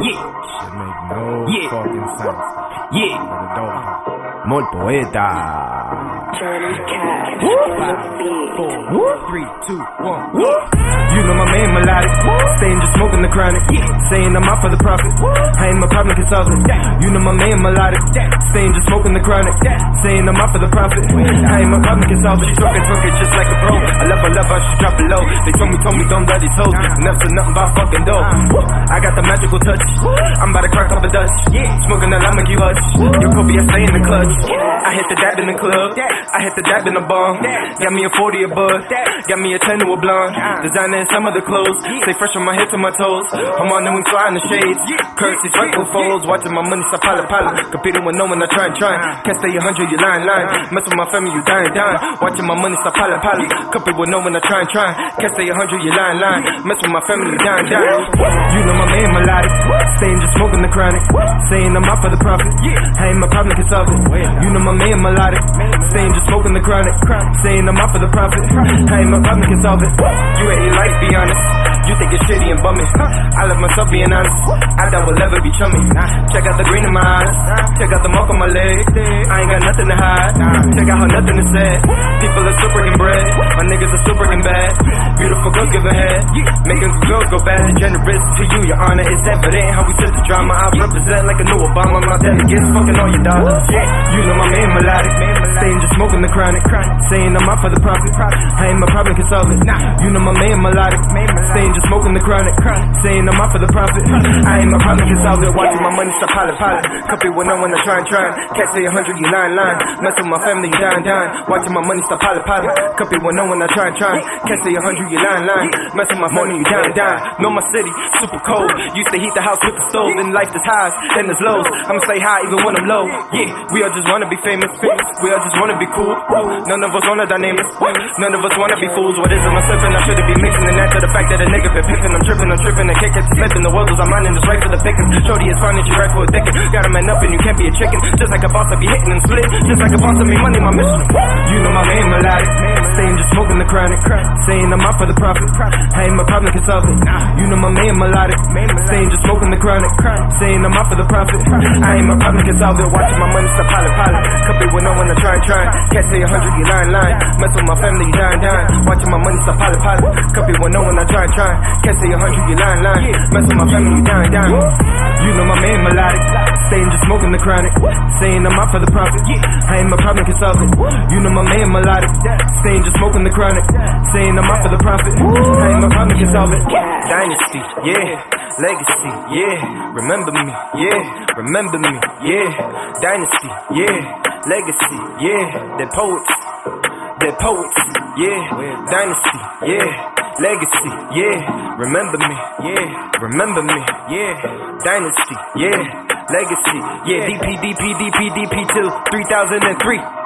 Yeah. Shit make no Yeah. fucking sense. Yeah. But it don't. Mort Poeta. Jonny Cash on the beat. Four, three, two, one. You know my man melodic. Saying just smoking the chronic. Saying I'm out for the profit. I ain't my problem consultant. You know my man melodic. Saying just smoking the chronic. Saying I'm out for the profit. I ain't my problem consultant. She talking talking just like a pro. I love her, love her, she drop it low. They told me, told me don't let these hoes. Never nothing about fucking dope. I got the magical touch. I'm about to crack up a Dutch. Smoking that I'ma give hush. Your Kobe, I stay in the clutch. I hit the dab in the club. I hit the dab in the bar. Got me a 40 a buzz. Got me a 10 to a blonde. Designer some of the clothes. Stay fresh on my head to my toes. I'm on the wing fly in the shades. Currency freckle folds. Watching my money stop pile pile. Competing with no one I try and try. Can't stay a hundred, you lying, lying. Mess with my family, you dying, dying. Watching my money stop pile pile. Compete with no one I try and try. Can't stay a hundred, you lying, lying. Mess with my family, you dying, dying. You know my man melodic. Saying just smoking the chronic. Saying I'm out for the profit. I ain't my problem consultant. You know my man melodic. Saying just smoking the chronic. Saying I'm out for the profit. I ain't my problem consultant. You ain't life, be honest. You think it's shitty and bummy. I love myself being honest. I doubt we'll ever be chummy. Check out the green in my eyes. Check out the mark on my leg. I ain't got nothing to hide. Check out how nothing is said. People are super bread. My niggas are super freaking bad. Beautiful girls give a head. Making girls go bad. Generous to you, your honor. It's evident how we took the drama. I represent like a new Obama. My delegates fucking all your dollars. You know my man melodic. Saying just smoking the chronic. Saying I'm out for the profit. I ain't my problem can solve consultant. You know my man melodic. Saying just smoking the chronic. Saying I'm out for the profit. I ain't my problem consultant. Watching my money stop piling piling. Company with no one to try and try. Can't say a hundred, you lying lying. Mess with my family, you dying dying. Watching my money stop piling piling. Company with no one to try and try. Can't say a hundred, you lying lying. Mess with my money, you dying dying. Know my city, super cold. Used to heat the house with the stove. Then life is highs and there's lows. I'ma stay high even when I'm low. Yeah, we all just wanna be famous. We all just wanna be cool. None of us wanna dynamic. None of us wanna be fools. What is it? myself and. I shouldn't be mixing. And that's to the fact that a nigga been pissing. I'm tripping. I'm tripping. The kick slipping. The world I'm minding is right for the pickings. Shorty is finding you right for a thicket. Got a man up and you can't be a chicken. Just like a boss, I be hitting and split. Just like a boss, I be money, my mission. You know my man melodic. Saying just smoking the chronic. Saying I'm out for the profit. I ain't my problem consultant. You know my man melodic. Saying just smoking the chronic. Saying I'm out for the profit. I ain't my problem consultant. Watching my money stop piling piling. Company with no one to try and try. Can't say a hundred, you lying lying. Mess with my family, you dying dying. Watching my money stop piling piling. Company with no one to try and try. Can't say a hundred, you lying lying. Mess with my family, you dying dying. You know my man melodic. Saying just smoking the chronic. Saying I'm out for the profit. I ain't my problem consultant. You know my man melodic. Saying just smoking the chronic. Saying I'm out for the profit. I ain't my problem consultant. Dynasty, yeah. Legacy, yeah. Remember me, yeah. Remember me, yeah. Dynasty, yeah. Legacy, yeah. They're poets. They're poets, yeah. Dynasty, yeah. Legacy, yeah. Remember me, yeah. Remember me, yeah. Dynasty, yeah. Legacy, yeah. DP, DP, DP, DP2, 3003.